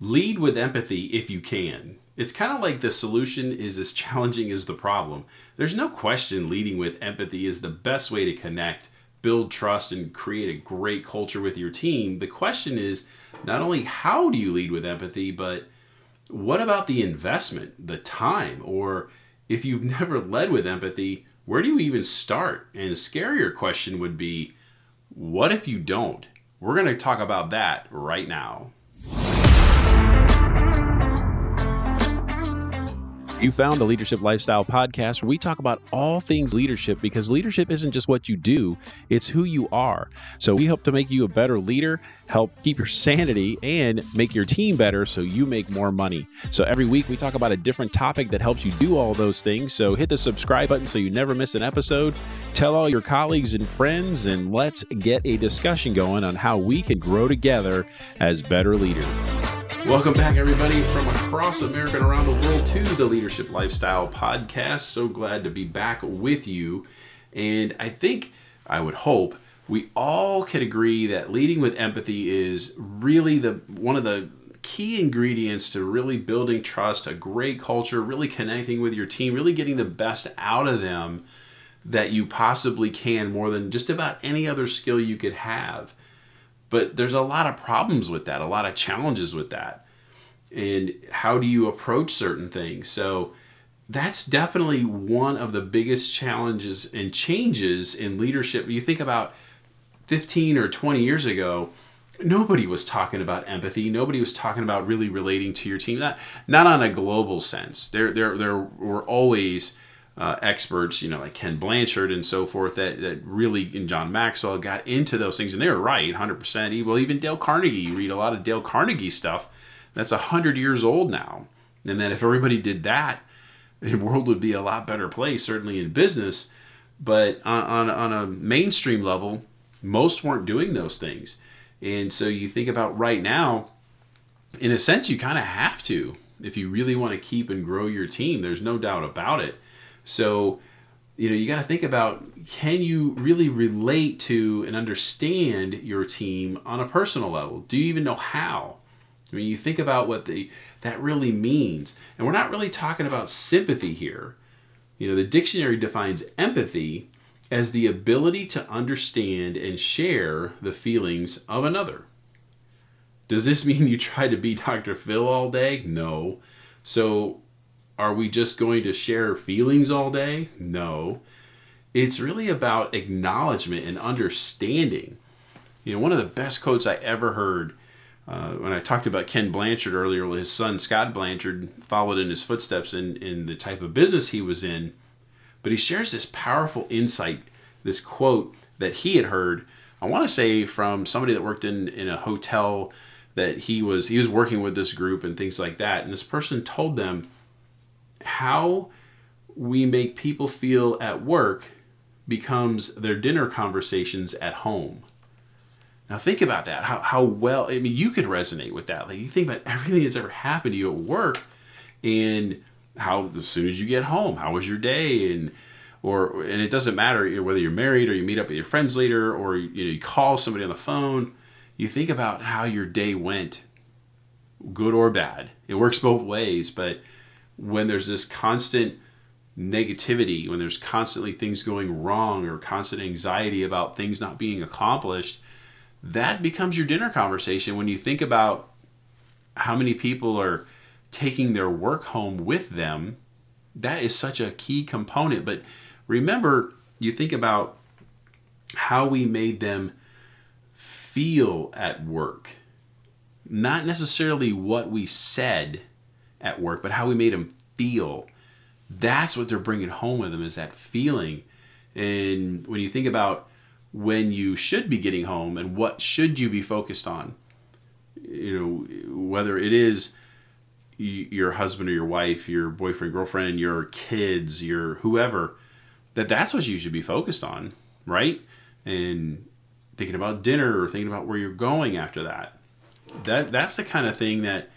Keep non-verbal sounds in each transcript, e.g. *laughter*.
Lead with empathy if you can. It's kind of like the solution is as challenging as the problem. There's no question leading with empathy is the best way to connect, build trust, and create a great culture with your team. The question is not only how do you lead with empathy, but what about the investment, the time, or if you've *laughs* never led with empathy, where do you even start? And a scarier question would be, what if you don't? We're going to talk about that right now. You found the Leadership Lifestyle Podcast where we talk about all things leadership because leadership isn't just what you do, it's who you are. So we hope to make you a better leader, help keep your sanity, and make your team better so you make more money. So every week we talk about a different topic that helps you do all those things. So hit the subscribe button so you never miss an episode. Tell all your colleagues and friends, and let's get a discussion going on how we can grow together as better leaders. Welcome back, everybody, from across America and around the world to the Leadership Lifestyle Podcast. So glad to be back with you. And I think, I would hope, we all can agree that leading with empathy is really the one of the key ingredients to really building trust, a great culture, really connecting with your team, really getting the best out of them that you possibly can more than just about any other skill you could have. But there's a lot of problems with that, a lot of challenges with that. And how do you approach certain things? So that's definitely one of the biggest challenges and changes in leadership. You think about 15 or 20 years ago, nobody was talking about empathy. Nobody was talking about really relating to your team. Not, not on a global sense. There, there, there were always uh, experts, you know, like Ken Blanchard and so forth, that, that really, and John Maxwell got into those things, and they were right, 100%. Well, even Dale Carnegie, you read a lot of Dale Carnegie stuff that's 100 years old now. And that if everybody did that, the *laughs* world would be a lot better place, certainly in business. But on, on, on a mainstream level, most weren't doing those things. And so you think about right now, in a sense, you kind of have to if you really want to keep and grow your team. There's no doubt about it. So, you know, you got to think about can you really relate to and understand your team on a personal level? Do you even know how? I mean, you think about what the that really means. And we're not really talking about sympathy here. You know, the dictionary defines empathy as the ability to understand and share the feelings of another. Does this *laughs* mean you try to be Dr. Phil all day? No. So are we just going to share feelings all day? No. It's really about acknowledgement and understanding. You know, one of the best quotes I ever heard uh, when I talked about Ken Blanchard earlier, his son Scott Blanchard followed in his footsteps in, in the type of business he was in. But he shares this powerful insight, this quote that he had heard, I want to say from somebody that worked in, in a hotel that he was he was working with this group and things like that. And this person told them how we make people feel at work becomes their dinner conversations at home. Now think about that. How, how well I mean you could resonate with that. Like you think about everything that's ever happened to you at work and how as soon as you get home, how was your day and or and it doesn't matter whether you're married or you meet up with your friends later or you, know, you call somebody on the phone. You think about how your day went, good or bad. It works both ways, but when there's this constant negativity, when there's constantly things going wrong or constant anxiety about things not being accomplished, that becomes your dinner conversation when you think about how many people are taking their work home with them. That is such a key component. But remember, you think about how we made them feel at work, not necessarily what we said at work, but how we made them feel. That's what they're bringing home with them is that feeling. And when you think about when you should be getting home and what should you be focused on, you know, whether it is your husband or your wife, your boyfriend, girlfriend, your kids, your whoever, that that's what you should be focused on, right? And thinking about dinner or thinking about where you're going after that. That that's the kind of thing that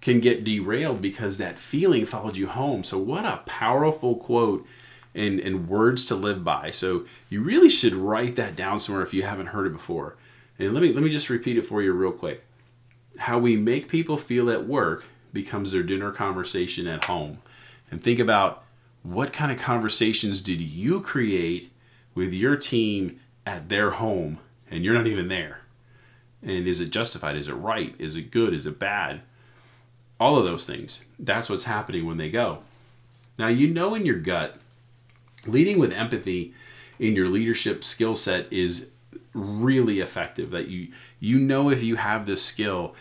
can get derailed because that feeling followed you home. So, what a powerful quote and, and words to live by. So, you really should write that down somewhere if you haven't heard it before. And let me let me just repeat it for you real quick. how we make people feel at work becomes their dinner conversation at home. And think about what kind of conversations did you create with your team at their home and you're not even there? And is it justified? Is it right? Is it good? Is it bad? All of those things. That's what's happening when they go. Now, you know in your gut, leading with empathy in your leadership skill set is really effective that you you know if you have this skill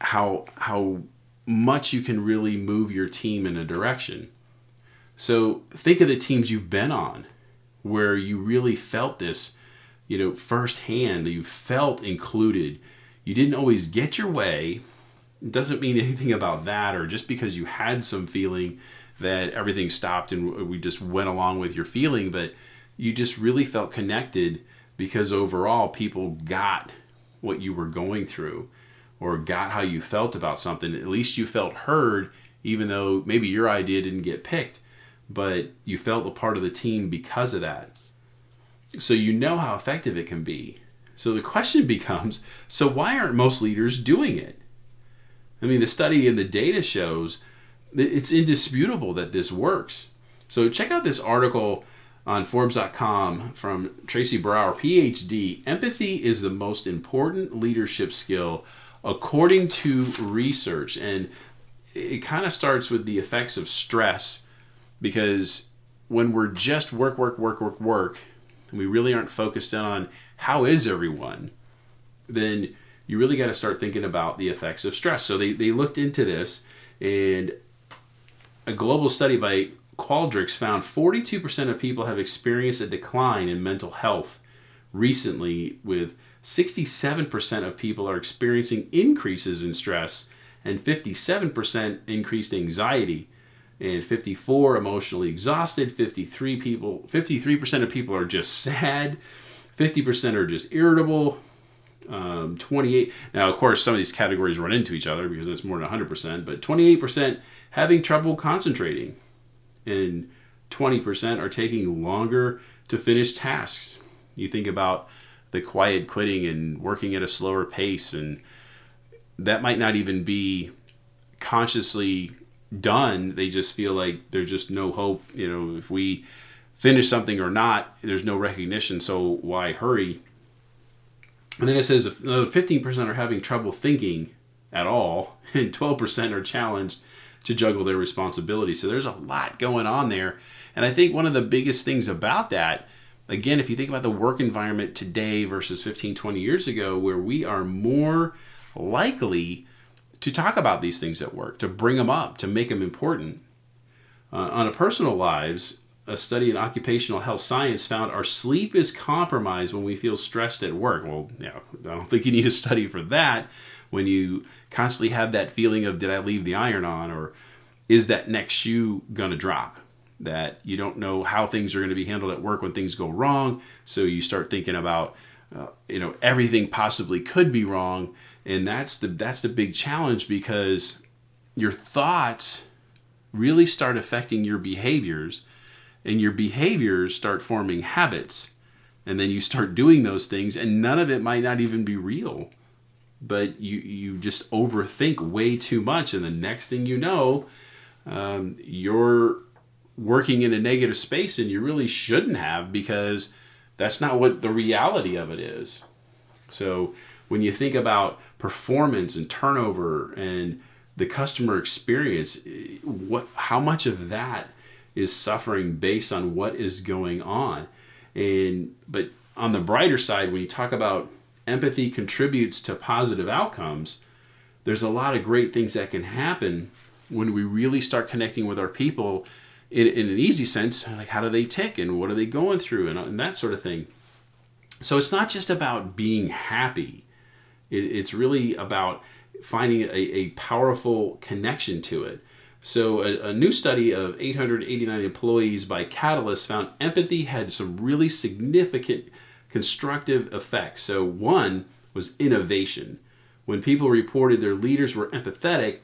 how how much you can really move your team in a direction so think of the teams you've been on where you really felt this you know firsthand that you felt included you didn't always get your way doesn't mean anything about that or just because you had some feeling that everything stopped and we just went along with your feeling but you just really felt connected because overall people got what you were going through or got how you felt about something. At least you felt heard, even though maybe your idea didn't get picked, but you felt a part of the team because of that. So you know how effective it can be. So the question *laughs* becomes so why aren't most leaders doing it? I mean, the study and the data shows it's indisputable that this works. So check out this article on Forbes.com from Tracy Brower, PhD. Empathy is the most important leadership skill according to research. And it kind of starts with the effects of stress because when we're just work, work, work, work, work, and we really aren't focused on how is everyone, then you really got to start thinking about the effects of stress. So they, they looked into this, and a global study by Qualtrics found 42% of people have experienced a decline in mental health recently, with 67% of people are experiencing increases in stress and 57% increased anxiety and 54 emotionally exhausted 53 people 53% of people are just *laughs* sad 50% are just irritable um, 28 now of course some of these categories run into each other because it's more than 100% but 28% having trouble concentrating and 20% are taking longer to finish tasks. You think about the quiet quitting and working at a slower pace, and that might not even be consciously done. They just feel like there's just no hope. You know, if we finish something or not, there's no recognition, so why hurry? And then it says another 15% are having trouble thinking at all, *laughs* and 12% are challenged to juggle their responsibilities. So there's a lot going on there. And I think one of the biggest things about that, again, if you think about the work environment today versus 15, 20 years ago, where we are more likely to talk about these things at work, to bring them up, to make them important. Uh, on a personal lives, a study in occupational health science found our sleep is compromised when we feel stressed at work. Well, yeah, I don't think you need a study for that. When you constantly have that feeling of did I leave the iron on or is that next shoe going to drop? That you don't know how things are going to be handled at work when things go wrong. So you start thinking about, uh, you know, everything possibly could be wrong, and that's the that's the big challenge because your thoughts really start affecting your behaviors, and your behaviors start forming habits, and then you start doing those things, and none of it might not even be real but you you just overthink way too much, and the next thing you know, um, you're working in a negative space, and you really shouldn't have because that's not what the reality of it is. So when you think about performance and turnover and the customer experience, what how much of that is suffering based on what is going on? And but on the brighter side, when you talk about empathy contributes to positive outcomes, there's a lot of great things that can happen when we really start connecting with our people in, in an easy sense, like how do they tick and what are they going through and, and that sort of thing. So it's not just about being happy, it, it's really about finding a, a powerful connection to it. So, a, a, new study of 889 employees by Catalyst found empathy had some really significant constructive effects. So, one was innovation. When people reported their leaders were empathetic,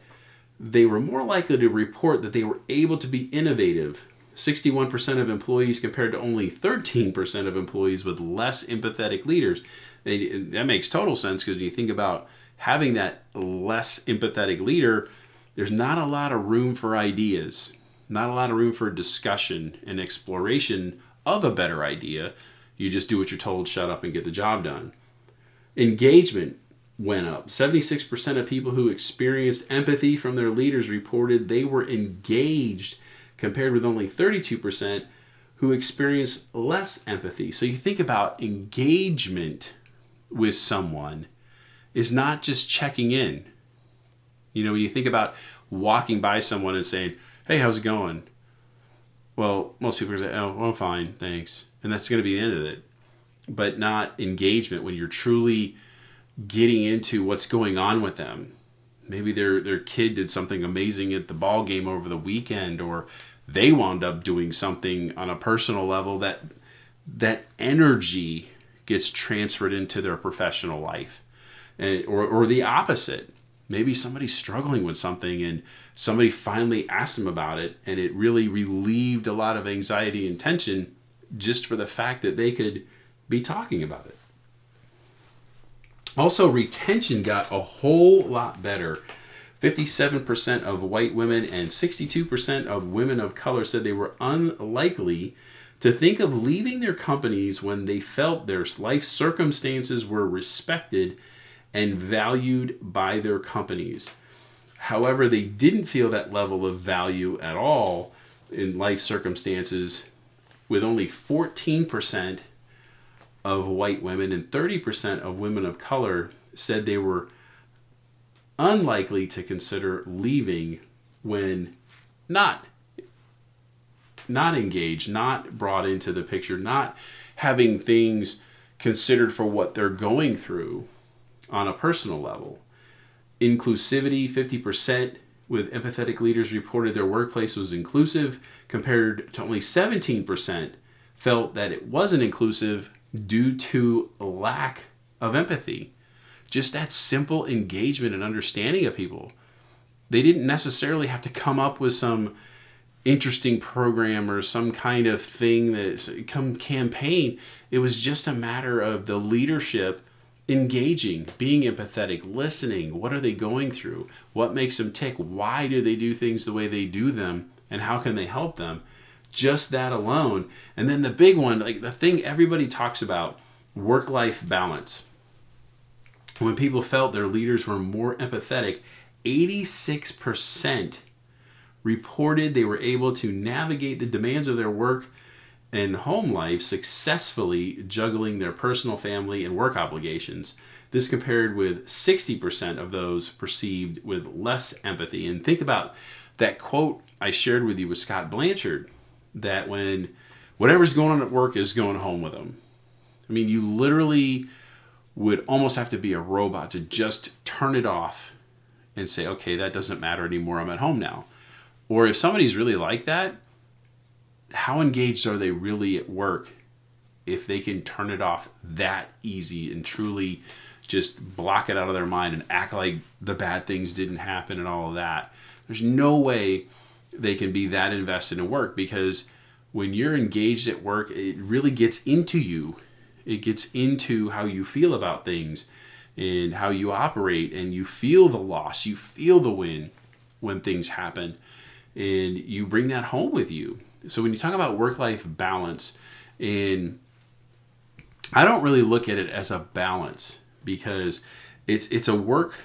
they were more likely to report that they were able to be innovative. 61% of employees compared to only 13% of employees with less empathetic leaders. that makes total sense because you think about having that less empathetic leader, there's not a lot of room for ideas, not a lot of room for discussion and exploration of a better idea. You just do what you're told, shut up, and get the job done. Engagement went up. 76% of people who experienced empathy from their leaders reported they were engaged, compared with only 32% who experienced less empathy. So you think about engagement with someone is not just checking in. You know, when you think about walking by someone and saying, "Hey, how's it going?" Well, most people are say, "Oh, well, fine, thanks," and that's going to be the end of it. But not engagement when you're truly getting into what's going on with them. Maybe their their kid did something amazing at the ball game over the weekend, or they wound up doing something on a personal level that that energy gets transferred into their professional life and, or, or the opposite maybe somebody's struggling with something and somebody finally asked them about it and it really relieved a lot of anxiety and tension just for the fact that they could be talking about it. Also retention got a whole lot better. 57% of white women and 62% of women of color said they were unlikely to think of leaving their companies when they felt their life circumstances were respected and valued by their companies. However, they didn't feel that level of value at all in life circumstances, with only 14% of white women and 30% of women of color said they were unlikely to consider leaving when not not engaged, not brought into the picture, not having things considered for what they're going through on a personal level. Inclusivity 50% with empathetic leaders reported their workplace was inclusive, compared to only 17% felt that it wasn't inclusive due to lack of empathy. Just that simple engagement and understanding of people. They didn't necessarily have to come up with some interesting program or some kind of thing that come campaign. It was just a matter of the leadership engaging, being empathetic, listening. What are they going through? What makes them tick? Why do they do things the way they do them? And how can they help them? Just that alone. And then the big one, like the thing everybody talks about work life balance. When people felt their leaders were more empathetic, 86% reported they were able to navigate the demands of their work and home life successfully juggling their personal, family, and work obligations. This compared with 60% of those perceived with less empathy. And think about that quote I shared with you with Scott Blanchard that when whatever's going on at work is going home with them. I mean, you literally would almost have to be a robot to just turn it off and say, okay, that doesn't matter anymore. I'm at home now. Or if somebody's really like that, how engaged are they really at work if they can turn it off that easy and truly just block it out of their mind and act like the bad things didn't happen and all of that. There's no way they can be that invested in work because when you're engaged at work, it really gets into you. It gets into how you feel about things and how you operate, and you feel the loss, you feel the win when things happen, and you bring that home with you so when you talk about work life balance, and I don't really look at it as a balance because it's it's a work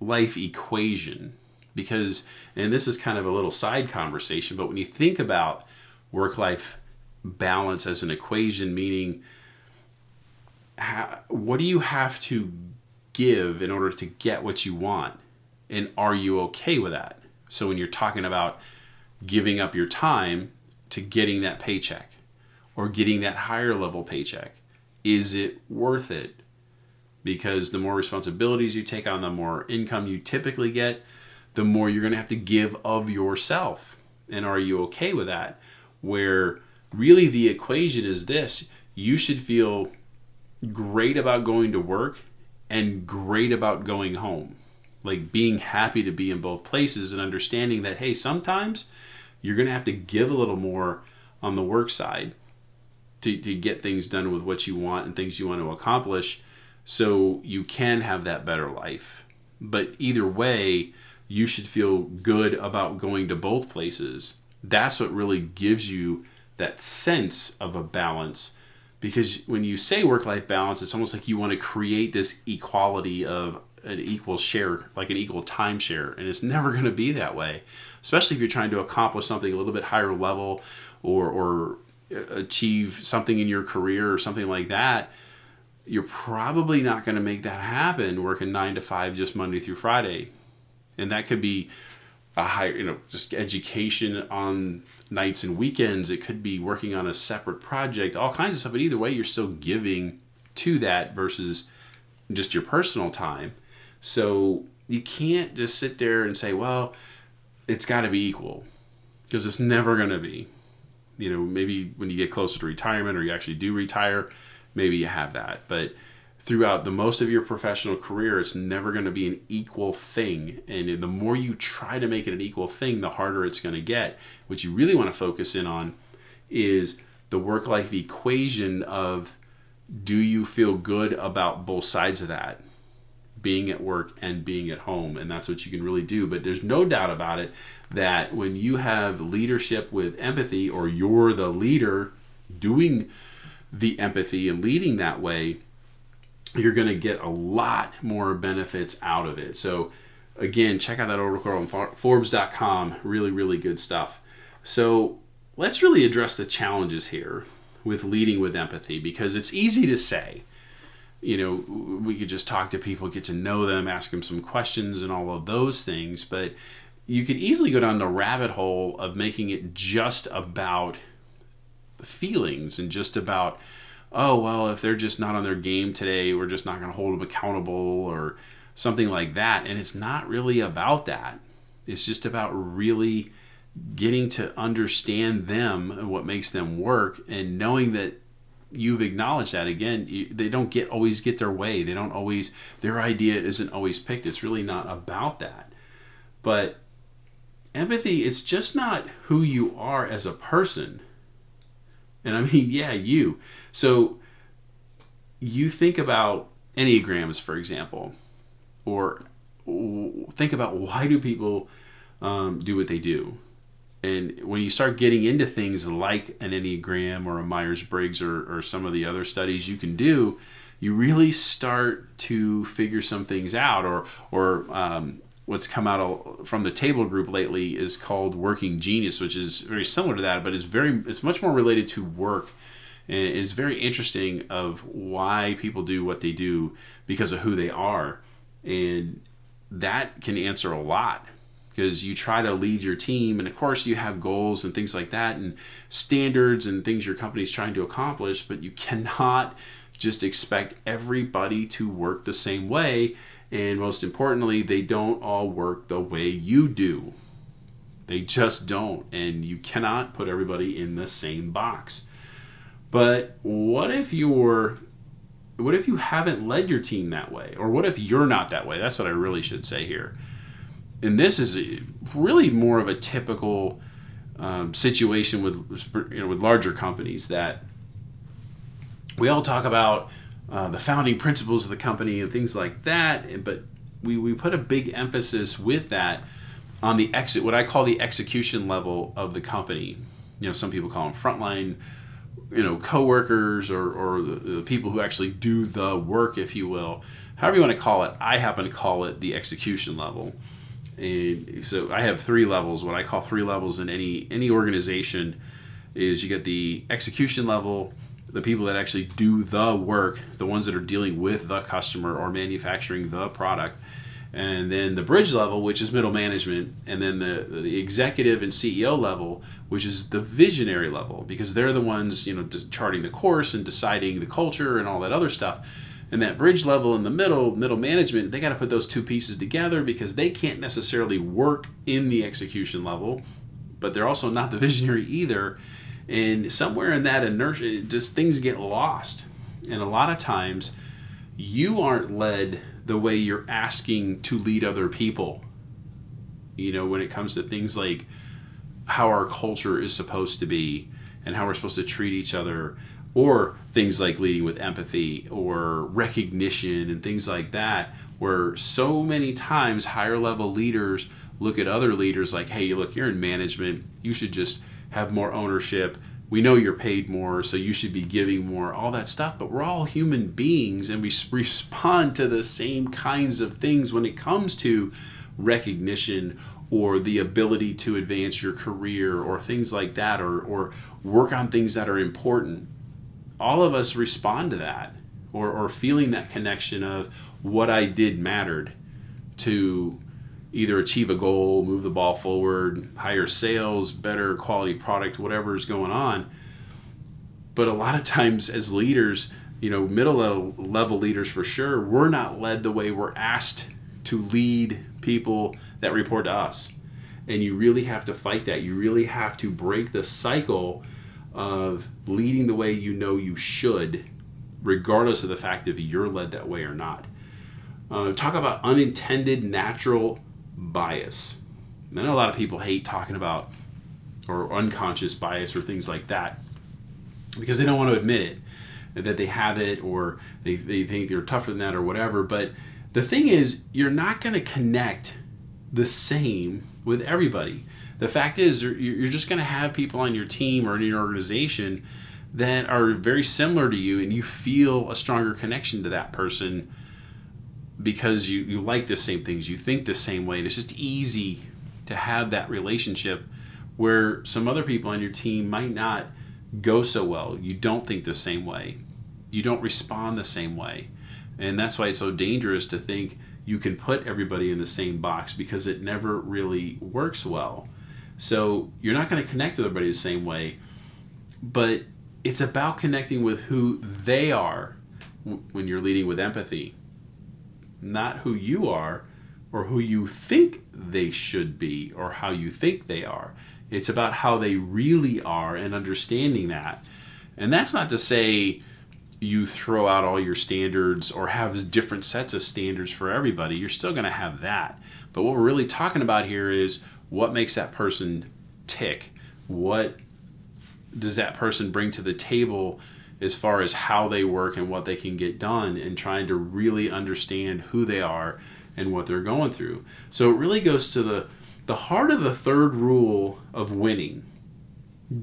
life equation because and this is kind of a little side conversation but when you think about work life balance as an equation meaning how, what do you have to give in order to get what you want? And are you okay with that? So when you're talking about giving up your time to getting that paycheck or getting that higher level paycheck? Is it worth it? Because the more responsibilities you take on, the more income you typically get, the more you're going to have to give of yourself. And are you okay with that? Where really the equation is this you should feel great about going to work and great about going home. Like being happy to be in both places and understanding that, hey, sometimes you're going to have to give a little more on the work side to, to get things done with what you want and things you want to accomplish so you can have that better life but either way, you should feel good about going to both places. That's what really gives you that sense of a balance because when you say work life balance, it's almost like you want to create this equality of an equal share, like an equal time share, and it's never going to be that way. Especially if you're trying to accomplish something a little bit higher level, or or uh, achieve something in your career or something like that. You're probably not going to make that happen working nine to five just Monday through Friday, and that could be a higher, you know, just education on nights and weekends. It could be working on a separate project, all kinds of stuff. But either way, you're still giving to that versus just your personal time. So you can't just sit there and say, well, it's got to be equal because it's never going to be. You know, maybe when you get closer to retirement or you actually do retire, maybe you have that. But throughout the most of your professional career, it's never going to be an equal thing. And the more you try to make it an equal thing, the harder it's going to get. What you really want to focus in on is the work life equation of do you feel good about both sides of that? Being at work and being at home. And that's what you can really do. But there's no doubt about it that when you have leadership with empathy, or you're the leader doing the empathy and leading that way, you're going to get a lot more benefits out of it. So, again, check out that article on Forbes.com. Really, really good stuff. So, let's really address the challenges here with leading with empathy because it's easy to say you know, we could just talk to people, get to know them, ask them some questions, and all of those things. But you could easily go down the rabbit hole of making it just about feelings and just about, oh, well, if they're just not on their game today, we're just not going to hold them accountable or something like that. And it's not really about that. It's just about really getting to understand them and what makes them work and knowing that you've acknowledged that again you, they don't get always get their way. They don't always their idea isn't always picked. It's really not about that. But empathy it's just not who you are as a person. And i mean yeah you. So you think about enneagrams for example or think about why do people um, do what they do and when you start getting into things like an Enneagram or a Myers Briggs or, or some of the other studies you can do, you really start to figure some things out. Or, or um, what's come out from the table group lately is called Working Genius, which is very similar to that, but it's very it's much more related to work. And it's very interesting of why people do what they do because of who they are, and that can answer a lot because you try to lead your team and of course you have goals and things like that and standards and things your company's trying to accomplish but you cannot just expect everybody to work the same way and most importantly they don't all work the way you do. They just don't and you cannot put everybody in the same box. But what if you're what if you haven't led your team that way or what if you're not that way? That's what i really should say here and this is really more of a typical um, situation with you know with larger companies that we all talk about uh, the founding principles of the company and things like that, but we, we put a big emphasis with that on the exit what I call the execution level of the company. You know, some people call them frontline, you know, coworkers or, or the, the people who actually do the work, if you will. However you want to call it, I happen to call it the execution level and so I have three levels. What I call three levels in any any organization is you get the execution level, the people that actually do the work, the ones that are dealing with the customer or manufacturing the product, and then the bridge level, which is middle management, and then the the executive and CEO level, which is the visionary level, because they're the ones you know charting the course and deciding the culture and all that other stuff and that bridge level in the middle, middle management, they got to put those two pieces together because they can't necessarily work in the execution level, but they're also not the *laughs* visionary either. And somewhere in that inertia, just things get lost. And a lot of times, you aren't led the way you're asking to lead other people. You know, when it comes to things like how our culture is supposed to be and how we're supposed to treat each other or things like leading with empathy or recognition and things like that where so many times higher level leaders look at other leaders like, hey, look, you're in management, you should just have more ownership. We know you're paid more, so you should be giving more, all that stuff. But we're all human beings and we respond to the same kinds of things when it comes to recognition or the ability to advance your career or things like that or, or work on things that are important. All of us respond to that or, or feeling that connection of what I did mattered to either achieve a goal, move the ball forward, higher sales, better quality product, whatever is going on. But a lot of times as leaders, you know, middle level leaders for sure, we're not led the way we're asked to lead people that report to us. And you really have to fight that. You really have to break the cycle of leading the way you know you should, regardless of the fact if you're led that way or not. Uh, talk about unintended natural bias. I know a lot of people hate talking about or unconscious bias or things like that because they don't want to admit it that they have it or they, they think they're tougher than that or whatever. But the thing is, you're not going to connect the same with everybody. The fact is, you're just going to have people on your team or in your organization that are very similar to you, and you feel a stronger connection to that person because you, you like the same things, you think the same way, and it's just easy to have that relationship where some other people on your team might not go so well. You don't think the same way, you don't respond the same way. And that's why it's so dangerous to think you can put everybody in the same box because it never really works well. So you're not going to connect with everybody the same way, but it's about connecting with who they are when you're leading with empathy, not who you are or who you think they should be or how you think they are. It's about how they really are and understanding that. And that's not to say you throw out all your standards or have different sets of standards for everybody, you're still going to have that. But what we're really talking about here is what makes that person tick? What does that person bring to the table as far as how they work and what they can get done and trying to really understand who they are and what they're going through. So it really goes to the the heart of the third rule of winning.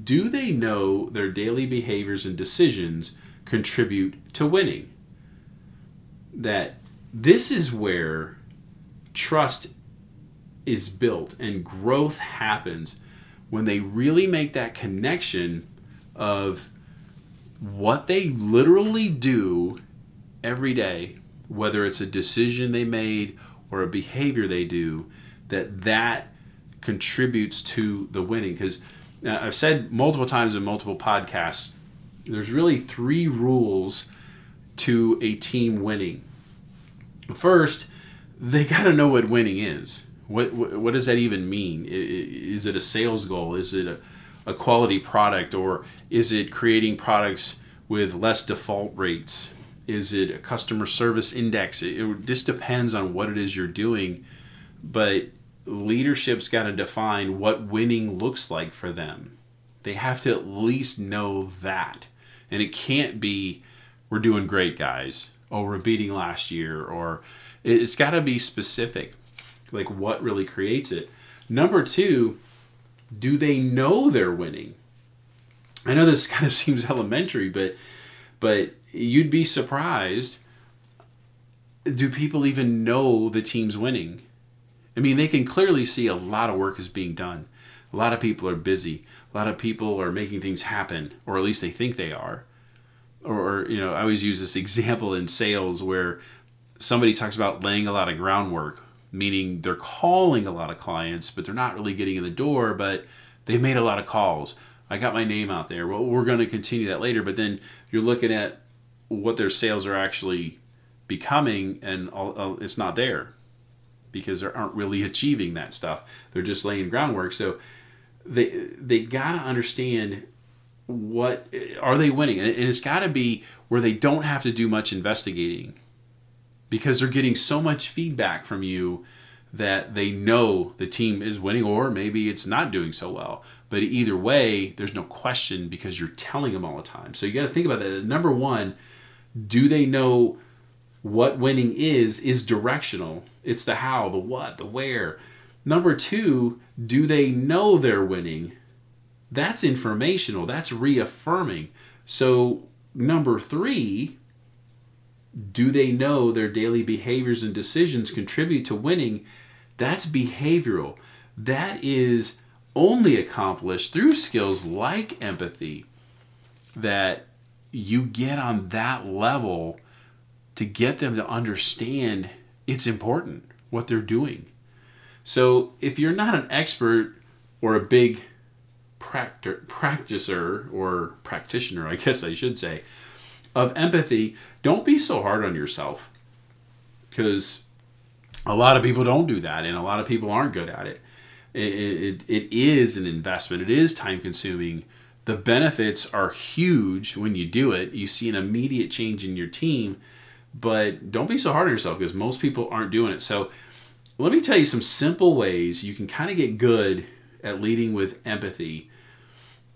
Do they know their daily behaviors and decisions contribute to winning. That this is where trust is built and growth happens when they really make that connection of what they literally do every day whether it's a decision they made or a behavior they do that that contributes to the winning because uh, i've said multiple times in multiple podcasts there's really three rules to a team winning. First, they got to know what winning is. What, what, what does that even mean? Is it a sales goal? Is it a, a quality product, or is it creating products with less default rates? Is it a customer service index? It, it just depends on what it is you're doing, but leadership's got to define what winning looks like for them. They have to at least know that. And it can't be, we're doing great, guys. Oh, we're beating last year. Or it's got to be specific, like what really creates it. Number two, do they know they're winning? I know this *laughs* kind of seems elementary, but but you'd be surprised. Do people even know the team's winning? I mean, they can clearly see a lot of work is being done. A lot of people are busy. A lot of people are making things happen, or at least they think they are. Or, you know, I always use this *laughs* example in sales where somebody talks about laying a lot of groundwork, meaning they're calling a lot of clients, but they're not really getting in the door, but they've made a lot of calls. I got my name out there. Well, we're going to continue that later, but then you're looking at what their sales are actually becoming, and it's not there because they aren't really *laughs* achieving that stuff. They're just laying groundwork. So they they got to understand what are they winning and it's got to be where they don't have to do much investigating because they're getting so much feedback from you that they know the team is winning or maybe it's not doing so well but either way there's no question because you're telling them all the time so you got to think about that number one do they know what winning is is directional. It's the how, the what, the where. Number two, do they know they're winning? That's informational. That's reaffirming. So number three, do they know their daily behaviors and decisions contribute to winning? That's behavioral. That is only accomplished through skills like empathy that you get on that level to get them to understand it's important what they're doing. So if you're not an expert or a big practi- practicer or practitioner, I guess I should say, of empathy, don't be so hard on yourself because a lot of people don't do that and a lot of people aren't good at it. It, it, it is an investment, it is time consuming. The benefits are huge when you do it. You see an immediate change in your team, but don't be so hard on yourself because most people aren't doing it. So, let me tell you some simple ways you can kind of get good at leading with empathy.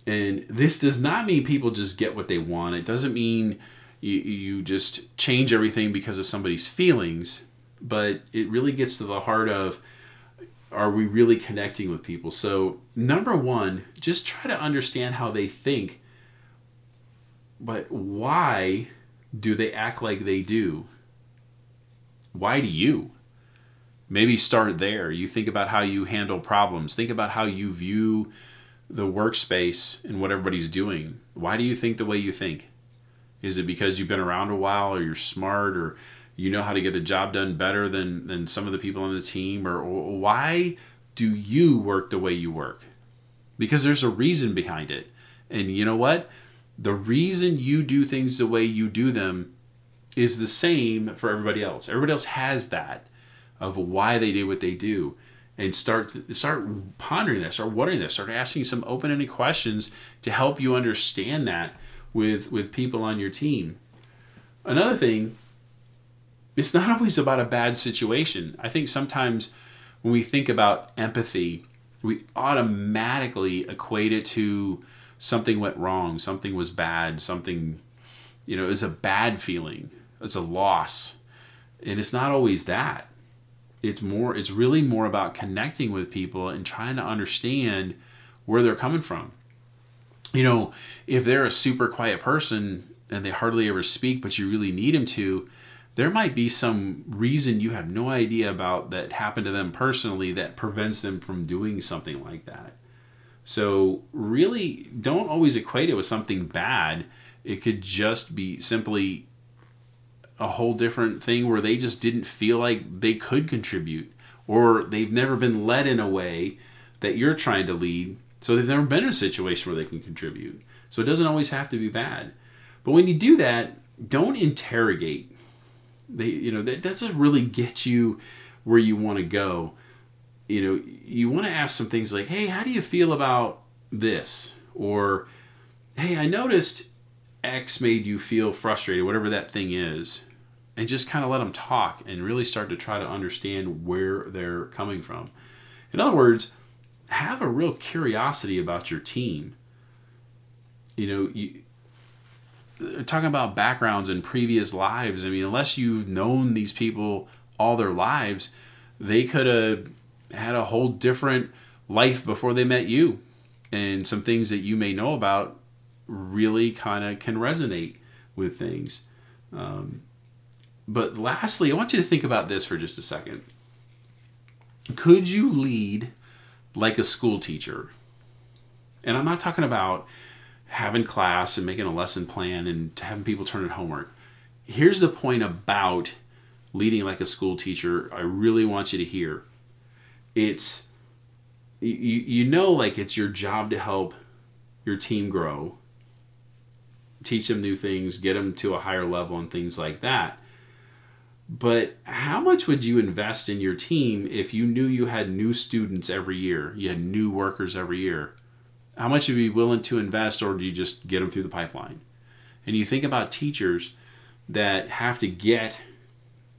And this does not mean people just get what they want. It doesn't mean you, you just change everything because of somebody's feelings, but it really gets to the heart of are we really connecting with people? So, number one, just try to understand how they think, but why do they act like they do? Why do you? Maybe start there. You think about how you handle problems, think about how you view the workspace and what everybody's doing. Why do you think the way you think? Is it because you've been around a while or you're smart or you know how to get the job done better than, than some of the people on the team? Or, or why do you work the way you work? Because there's a reason behind it. And you know what? The reason you do things the way you do them is the same for everybody else. Everybody else has that of why they do what they do. And start start pondering this, start wondering this, start asking some open-ended questions to help you understand that with with people on your team. Another thing, it's not always about a bad situation. I think sometimes when we think about empathy, we automatically equate it to something went wrong, something was bad, something, you know, is a bad feeling, it's a loss. And it's not always that. It's more, it's really more about connecting with people and trying to understand where they're coming from. You know, if they're a super quiet person and they hardly ever speak, but you really need them to, there might be some reason you have no idea about that happened to them personally that prevents them from doing something like that. So, really, don't always equate it with something bad. It could just be simply a whole different thing where they just didn't feel like they could contribute, or they've never been led in a way that you're trying to lead. So, they've never been in a situation where they can contribute. So, it doesn't always have to be bad. But when you do that, don't interrogate. They, you know, that doesn't really get you where you want to go you know, you want to ask some things like, hey, how do you feel about this? Or, hey, I noticed X made you feel frustrated, whatever that thing is. And just kind of let them talk and really start to try to understand where they're coming from. In other words, have a real curiosity about your team. You know, you, talking about backgrounds and previous lives, I mean, unless you've known these people all their lives, they could have had a whole different life before they met you. And some things that you may know about really kind of can resonate with things. Um, but lastly, I want you to think about this for just a second. Could you lead like a school teacher? And I'm not talking about having class and making a lesson plan and having people turn in homework. Here's the point about leading like a school teacher I really want you to hear it's you, you know like it's your job to help your team grow teach them new things get them to a higher level and things like that but how much would you invest in your team if you knew you had new students every year you had new workers every year how much would you be willing to invest or do you just get them through the pipeline and you think about teachers that have to get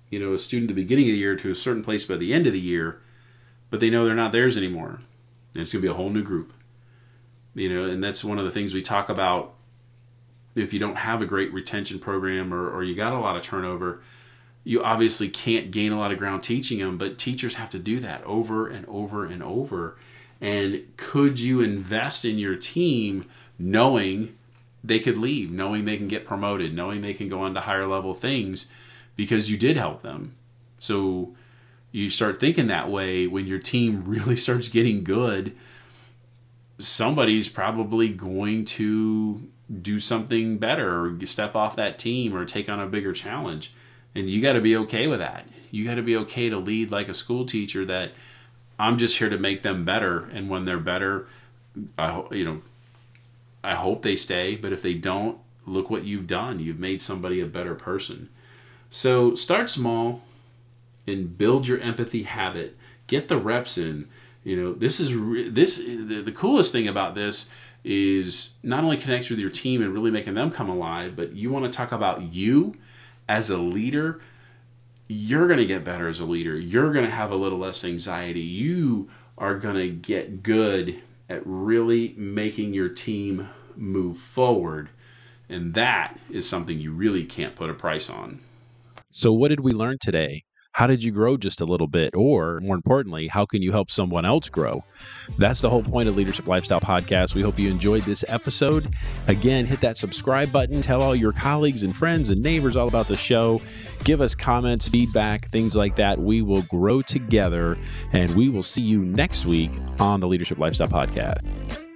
you know a student at the beginning of the year to a certain place by the end of the year but they know they're not theirs anymore. And it's going to be a whole new group. You know, and that's one of the things we talk about. If you don't have a great retention program or, or you got a lot of turnover, you obviously can't gain a lot of ground teaching them, but teachers have to do that over and over and over. And could you invest in your team knowing they could leave, knowing they can get promoted, knowing they can go on to higher level things because you did help them? So you start thinking that way when your team *laughs* really starts getting good somebody's probably going to do something better or step off that team or take on a bigger challenge and you got to be okay with that you got to be okay to lead like a school teacher that i'm just here to make them better and when they're better i hope, you know i hope they stay but if they don't look what you've done you've made somebody a better person so start small and build your empathy habit. Get the reps in. You know, this is re- this the, the coolest thing about this is not only connect with your team and really making them come alive, but you want to talk about you as a leader. You're going to get better as a leader. You're going to have a little less anxiety. You are going to get good at really making your team move forward. And that is something you really can't put a price on. So, what did we learn today? How did you grow just a little bit? Or more importantly, how can you help someone else grow? That's the whole point of Leadership Lifestyle Podcast. We hope you enjoyed this episode. Again, hit that subscribe button, tell all your colleagues and friends and neighbors all about the show. Give us comments, feedback, things like that. We will grow together and we will see you next week on the Leadership Lifestyle Podcast.